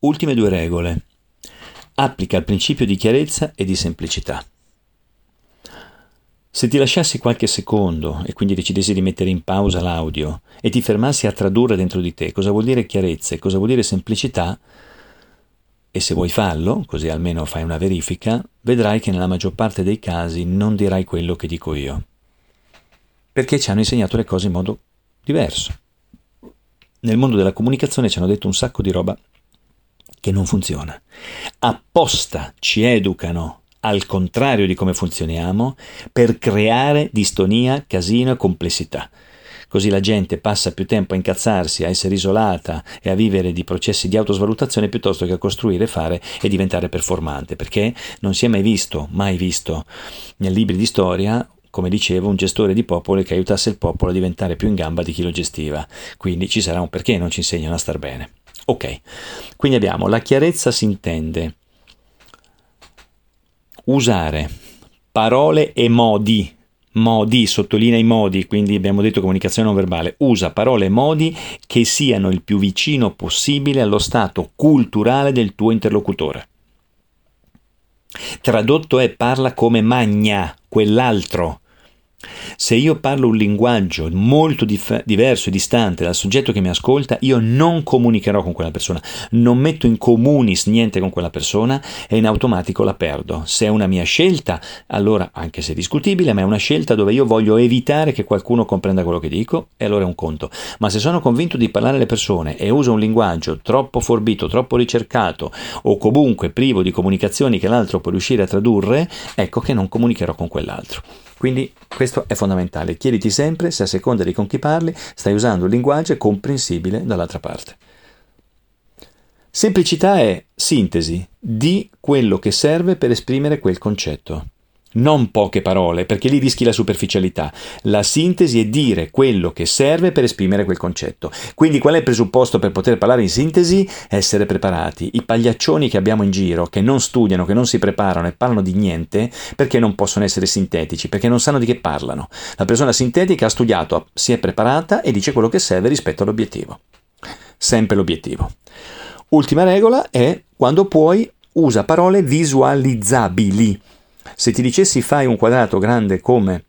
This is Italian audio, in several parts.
Ultime due regole. Applica il principio di chiarezza e di semplicità. Se ti lasciassi qualche secondo e quindi decidessi di mettere in pausa l'audio e ti fermassi a tradurre dentro di te cosa vuol dire chiarezza e cosa vuol dire semplicità, e se vuoi farlo, così almeno fai una verifica, vedrai che nella maggior parte dei casi non dirai quello che dico io, perché ci hanno insegnato le cose in modo diverso. Nel mondo della comunicazione ci hanno detto un sacco di roba che non funziona. Apposta ci educano al contrario di come funzioniamo, per creare distonia, casino e complessità. Così la gente passa più tempo a incazzarsi, a essere isolata e a vivere di processi di autosvalutazione piuttosto che a costruire, fare e diventare performante, perché non si è mai visto, mai visto, nei libri di storia come dicevo, un gestore di popolo che aiutasse il popolo a diventare più in gamba di chi lo gestiva. Quindi ci sarà un perché non ci insegnano a star bene. Ok, quindi abbiamo la chiarezza si intende. Usare parole e modi, modi, sottolinea i modi, quindi abbiamo detto comunicazione non verbale, usa parole e modi che siano il più vicino possibile allo stato culturale del tuo interlocutore. Tradotto è parla come magna quell'altro, se io parlo un linguaggio molto dif- diverso e distante dal soggetto che mi ascolta, io non comunicherò con quella persona, non metto in comunis niente con quella persona e in automatico la perdo. Se è una mia scelta, allora, anche se discutibile, ma è una scelta dove io voglio evitare che qualcuno comprenda quello che dico, e allora è un conto. Ma se sono convinto di parlare alle persone e uso un linguaggio troppo forbito, troppo ricercato o comunque privo di comunicazioni che l'altro può riuscire a tradurre, ecco che non comunicherò con quell'altro. Quindi questo è fondamentale. Chiediti sempre se a seconda di con chi parli stai usando un linguaggio comprensibile dall'altra parte. Semplicità è sintesi di quello che serve per esprimere quel concetto non poche parole, perché lì rischi la superficialità. La sintesi è dire quello che serve per esprimere quel concetto. Quindi qual è il presupposto per poter parlare in sintesi? Essere preparati. I pagliaccioni che abbiamo in giro, che non studiano, che non si preparano e parlano di niente, perché non possono essere sintetici? Perché non sanno di che parlano. La persona sintetica ha studiato, si è preparata e dice quello che serve rispetto all'obiettivo. Sempre l'obiettivo. Ultima regola è quando puoi usa parole visualizzabili. Se ti dicessi fai un quadrato grande come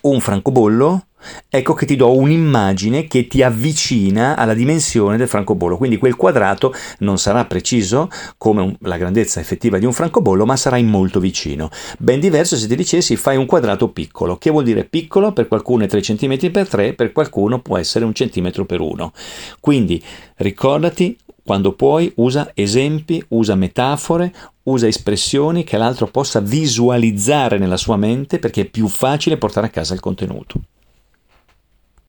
un francobollo, ecco che ti do un'immagine che ti avvicina alla dimensione del francobollo. Quindi quel quadrato non sarà preciso come un, la grandezza effettiva di un francobollo, ma sarà molto vicino. Ben diverso se ti dicessi fai un quadrato piccolo. Che vuol dire piccolo? Per qualcuno è 3 cm per 3, per qualcuno può essere un centimetro per 1. Quindi ricordati quando puoi usa esempi, usa metafore, usa espressioni che l'altro possa visualizzare nella sua mente perché è più facile portare a casa il contenuto.